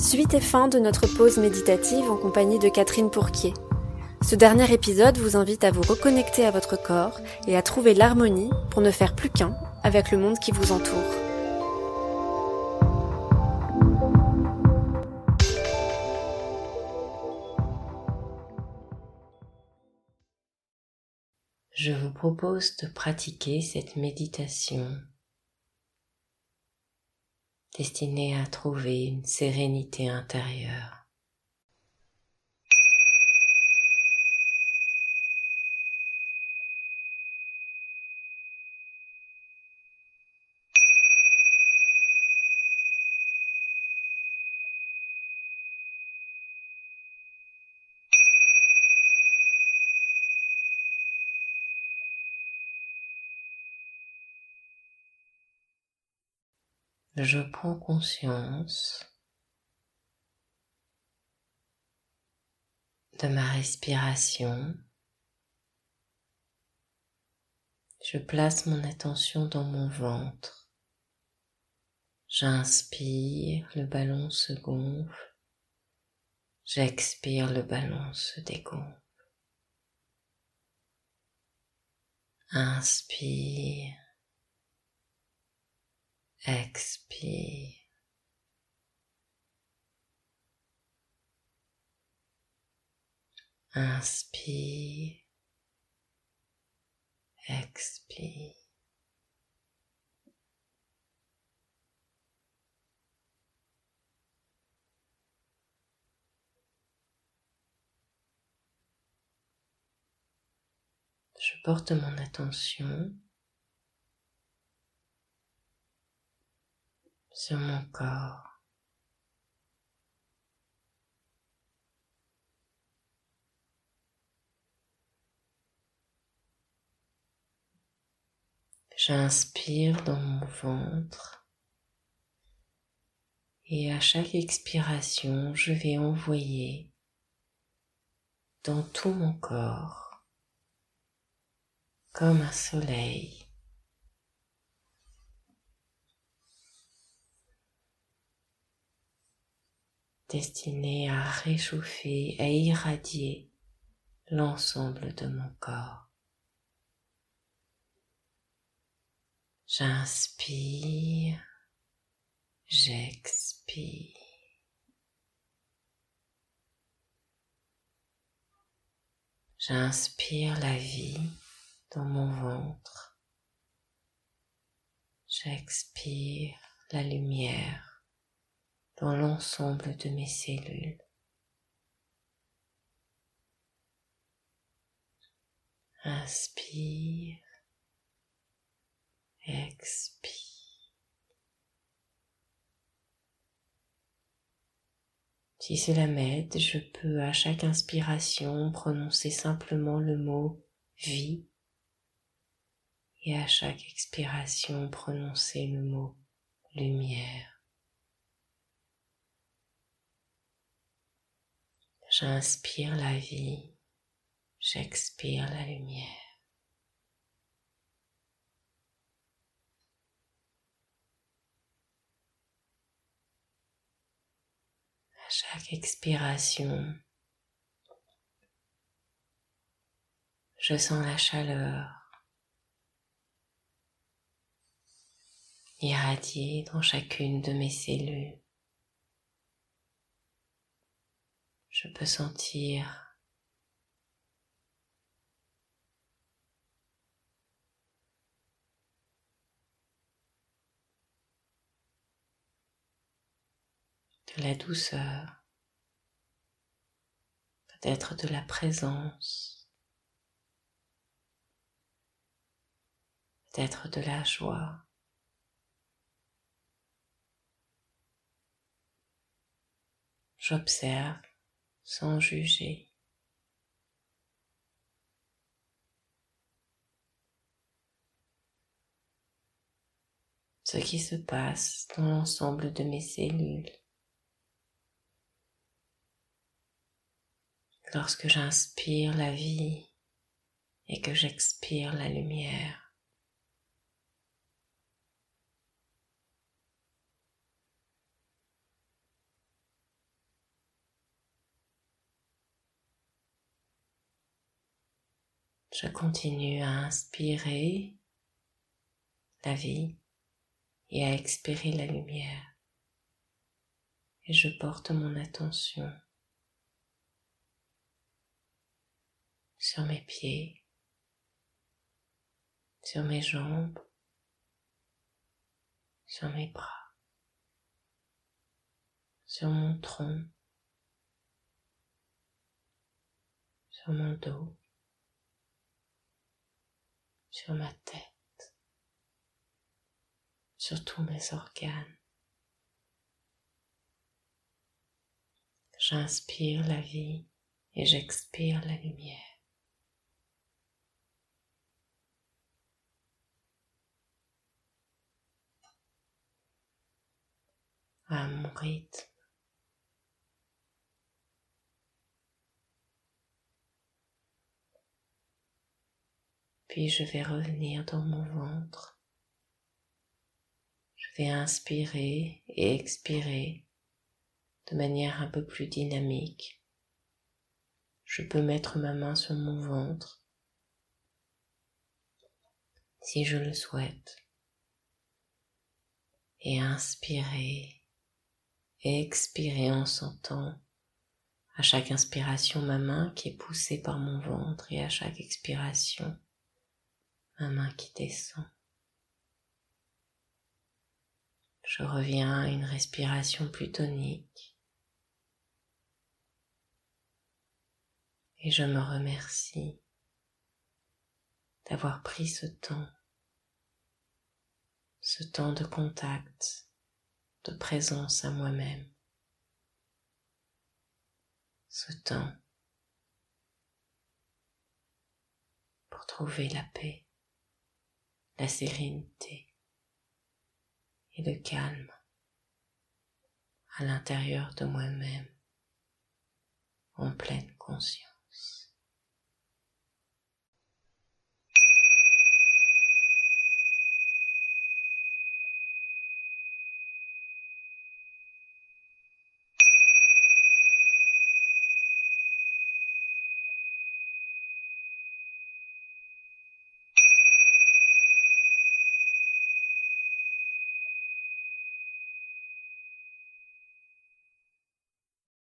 Suite et fin de notre pause méditative en compagnie de Catherine Pourquier. Ce dernier épisode vous invite à vous reconnecter à votre corps et à trouver l'harmonie pour ne faire plus qu'un avec le monde qui vous entoure. Je vous propose de pratiquer cette méditation destinée à trouver une sérénité intérieure. Je prends conscience de ma respiration. Je place mon attention dans mon ventre. J'inspire, le ballon se gonfle. J'expire, le ballon se dégonfle. Inspire. Expire. Inspire. Expire. Je porte mon attention sur mon corps. J'inspire dans mon ventre et à chaque expiration, je vais envoyer dans tout mon corps comme un soleil destiné à réchauffer et irradier l'ensemble de mon corps. J'inspire, j'expire. J'inspire la vie dans mon ventre. J'expire la lumière dans l'ensemble de mes cellules. Inspire, expire. Si cela m'aide, je peux à chaque inspiration prononcer simplement le mot vie et à chaque expiration prononcer le mot lumière. J'inspire la vie, j'expire la lumière. À chaque expiration, je sens la chaleur irradier dans chacune de mes cellules. Je peux sentir. De la douceur, peut-être de la présence, peut-être de la joie. J'observe sans juger. Ce qui se passe dans l'ensemble de mes cellules. Lorsque j'inspire la vie et que j'expire la lumière. Je continue à inspirer la vie et à expirer la lumière. Et je porte mon attention sur mes pieds, sur mes jambes, sur mes bras, sur mon tronc, sur mon dos, sur ma tête, sur tous mes organes. J'inspire la vie et j'expire la lumière. à mon rythme. Puis je vais revenir dans mon ventre. Je vais inspirer et expirer de manière un peu plus dynamique. Je peux mettre ma main sur mon ventre si je le souhaite et inspirer et expirer en sentant à chaque inspiration ma main qui est poussée par mon ventre et à chaque expiration ma main qui descend. Je reviens à une respiration plus tonique. Et je me remercie d'avoir pris ce temps, ce temps de contact, de présence à moi-même, ce temps pour trouver la paix la sérénité et le calme à l'intérieur de moi-même en pleine conscience.